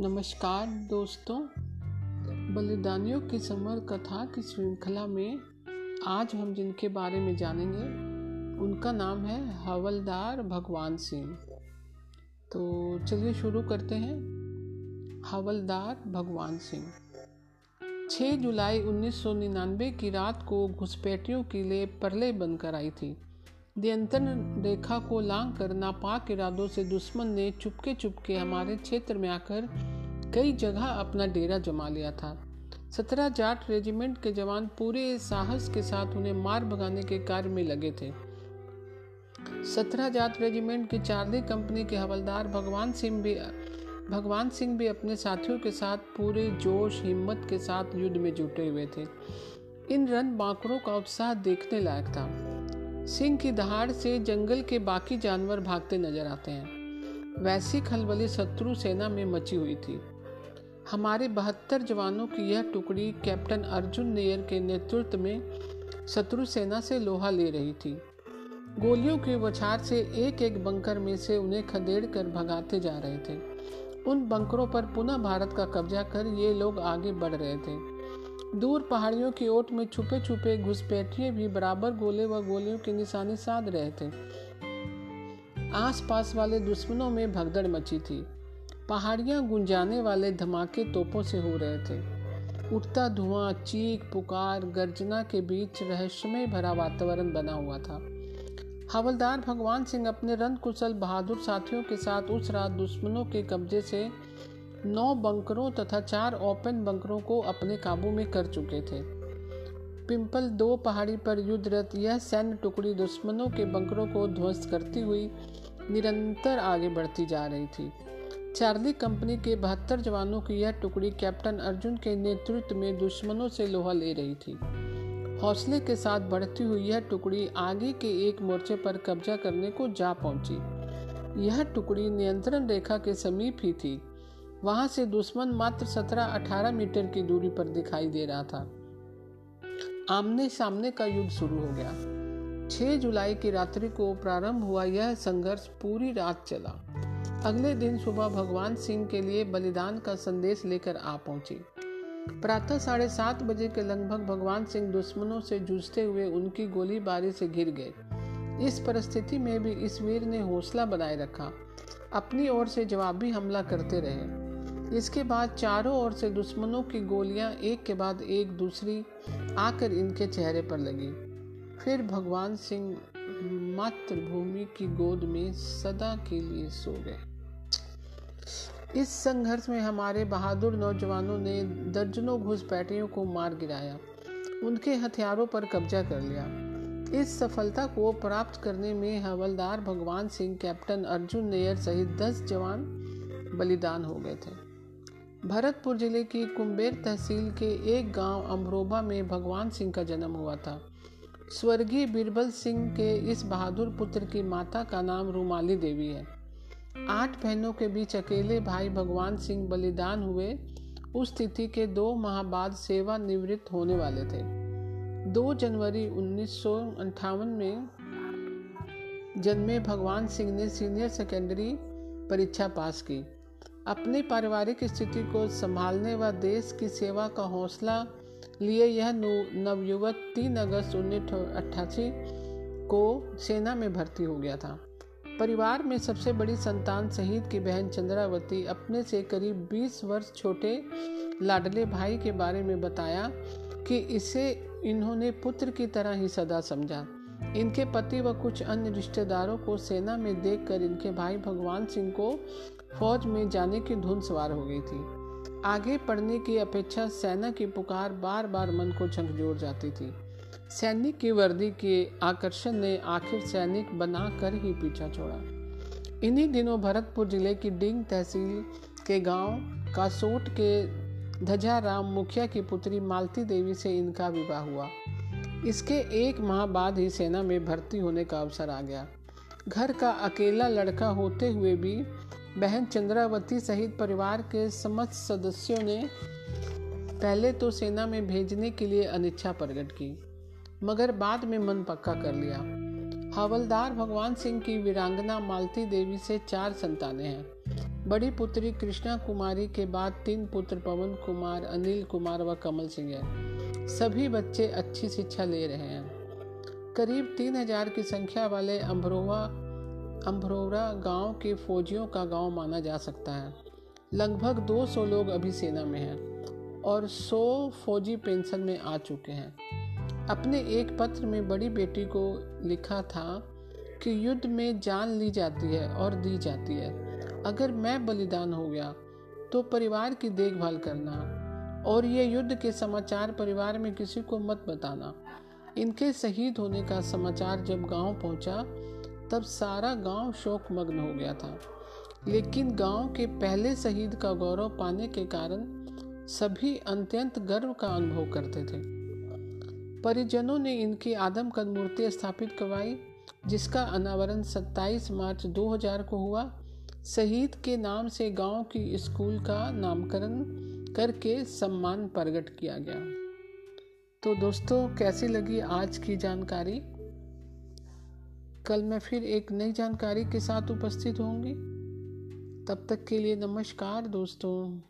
नमस्कार दोस्तों, बलिदानियों की समर कथा की श्रृंखला में आज हम जिनके बारे में जानेंगे, उनका नाम है हवलदार भगवान सिंह। तो चलिए शुरू करते हैं। हवलदार भगवान सिंह। 6 जुलाई 1999 की रात को घुसपैठियों के लिए परले बनकर आई थी। नियंत्रण रेखा को लांग कर नापाक इरादों से दुश्मन ने चुपके चुपके हमारे क्षेत्र में आकर कई जगह अपना डेरा जमा लिया था। सत्रह जाट रेजिमेंट के जवान पूरे साहस के साथ उन्हें मार भगाने के कार्य में लगे थे। सत्रह जाट रेजिमेंट की चार्ली कंपनी के हवलदार भगवान सिंह भी, भगवान सिंह भी अपने साथियों के साथ पूरे जोश, हिम्मत के साथ युद्ध में जुटे हुए थे। इन रन बांकरों का उत्साह देखने लायक था। सिंह की दहाड़ से जंगल के बाकी जानवर भागते नज़र आते हैं। वैसी खलबली शत्रु सेना में मची हुई थी। हमारे बहत्तर जवानों की यह टुकड़ी कैप्टन अर्जुन नेयर के नेतृत्व में शत्रु सेना से लोहा ले रही थी। गोलियों के बछार से एक एक बंकर में से उन्हें खदेड़ कर भगाते जा रहे थे। उन बंकरों पर पुनः भारत का कब्जा कर ये लोग आगे बढ़ रहे थे। दूर पहाड़ियों की ओट में छुपे छुपे घुसपैठिए भी बराबर गोले व गोलियों के निशाने साध रहे थे। आसपास वाले दुश्मनों में भगदड़ मची थी। पहाड़ियाँ गुंजाने वाले धमाके तोपों से हो रहे थे। उठता धुआँ, चीख, पुकार, गर्जना के बीच रहस्यमय भरा वातावरण बना हुआ था। हवलदार भगवान सिंह अपने रन कुशल बहादुर साथियों के साथ उस रात दुश्मनों के कब्जे से नौ बंकरों तथा चार ओपन बंकरों को अपने काबू में कर चुके थे। पिंपल दो पहाड़ी पर युद्धरत यह सैन्य टुकड़ी दुश्मनों के बंकरों को ध्वस्त करती हुई निरंतर आगे बढ़ती जा रही थी। चार्ली कंपनी के बहत्तर जवानों की यह टुकड़ी कैप्टन अर्जुन के नेतृत्व में दुश्मनों से लोहा ले रही थी। हौसले के साथ बढ़ती हुई यह टुकड़ी आगे के एक मोर्चे पर कब्जा करने को जा पहुँची। यह टुकड़ी नियंत्रण रेखा के समीप ही थी। वहाँ से दुश्मन मात्र 17-18 मीटर की दूरी पर दिखाई दे रहा था। आमने सामने का युद्ध शुरू हो गया। 6 जुलाई की रात्रि को प्रारंभ हुआ यह संघर्ष पूरी रात चला। अगले दिन सुबह भगवान सिंह के लिए बलिदान का संदेश लेकर आ पहुँची। प्रातः साढ़े सात बजे के लगभग भगवान सिंह दुश्मनों से जूझते हुए उनकी गोलीबारी से घिर गए। इस परिस्थिति में भी इस वीर ने हौसला बनाए रखा। अपनी ओर से जवाबी हमला करते रहे। इसके बाद चारों ओर से दुश्मनों की गोलियाँ एक के बाद एक दूसरी आकर इनके चेहरे पर लगी। फिर भगवान सिंह मातृभूमि की गोद में सदा के लिए सो गए। इस संघर्ष में हमारे बहादुर नौजवानों ने दर्जनों घुसपैठियों को मार गिराया। उनके हथियारों पर कब्जा कर लिया। इस सफलता को प्राप्त करने में हवलदार भगवान सिंह, कैप्टन अर्जुन नेयर सहित दस जवान बलिदान हो गए थे। भरतपुर ज़िले की कुंबेर तहसील के एक गाँव अमरोबा में भगवान सिंह का जन्म हुआ था। स्वर्गीय बीरबल सिंह के इस बहादुर पुत्र की माता का नाम रूमाली देवी है। आठ बहनों के बीच अकेले भाई भगवान सिंह बलिदान हुए। उस तिथि के दो माह बाद सेवानिवृत्त होने वाले थे। 2 जनवरी उन्नीस में जन्मे भगवान सिंह ने सीनियर सेकेंडरी परीक्षा पास की। अपनी पारिवारिक स्थिति को संभालने व देश की सेवा का हौसला लिए यह नवयुवक तीन अगस्त उन्नीस सौ अट्ठासी को सेना में भर्ती हो गया था। परिवार में सबसे बड़ी संतान शहीद की बहन चंद्रावती अपने से करीब 20 वर्ष छोटे लाडले भाई के बारे में बताया कि इसे इन्होंने पुत्र की तरह ही सदा समझा। इनके पति व कुछ अन्य रिश्तेदारों को सेना में देखकर इनके भाई भगवान सिंह को फौज में जाने की धुन सवार हो गई थी। आगे पढ़ने की अपेक्षा सेना की पुकार बार बार मन को झकझोर जाती थी। सैनिक की वर्दी के आकर्षण ने आखिर सैनिक बना कर ही पीछा छोड़ा। इन्हीं दिनों भरतपुर ज़िले की डिंग तहसील के गाँव कासोट के धजा राम मुखिया की पुत्री मालती देवी से इनका विवाह हुआ। इसके एक माह बाद ही सेना में भर्ती होने का अवसर आ गया। घर का अकेला लड़का होते हुए भी बहन चंद्रावती सहित परिवार के समस्त सदस्यों ने पहले तो सेना में भेजने के लिए अनिच्छा प्रकट की, मगर बाद में मन पक्का कर लिया। हवलदार भगवान सिंह की वीरांगना मालती देवी से चार संतानें हैं। बड़ी पुत्री कृष्णा कुमारी के बाद तीन पुत्र पवन कुमार, अनिल कुमार व कमल सिंह हैं। सभी बच्चे अच्छी शिक्षा ले रहे हैं। करीब तीन हज़ार की संख्या वाले अम्भरोवा अम्भरोरा गाँव के फौजियों का गाँव माना जा सकता है। लगभग 200 लोग अभी सेना में हैं और 100 फौजी पेंशन में आ चुके हैं। अपने एक पत्र में बड़ी बेटी को लिखा था कि युद्ध में जान ली जाती है और दी जाती है। अगर मैं बलिदान हो गया तो परिवार की देखभाल करना और ये युद्ध के समाचार परिवार में किसी को मत बताना। इनके शहीद होने का समाचार जब गाँव पहुँचा तब सारा गाँव शोक मग्न हो गया था। लेकिन गाँव के पहले शहीद का गौरव पाने के कारण सभी अत्यंत गर्व का अनुभव करते थे। परिजनों ने इनकी आदमकद मूर्ति स्थापित करवाई, जिसका अनावरण 27 मार्च 2000 को हुआ। शहीद के नाम से गाँव की स्कूल का नामकरण करके सम्मान प्रकट किया गया। तो दोस्तों, कैसी लगी आज की जानकारी? कल मैं फिर एक नई जानकारी के साथ उपस्थित होंगी। तब तक के लिए नमस्कार दोस्तों।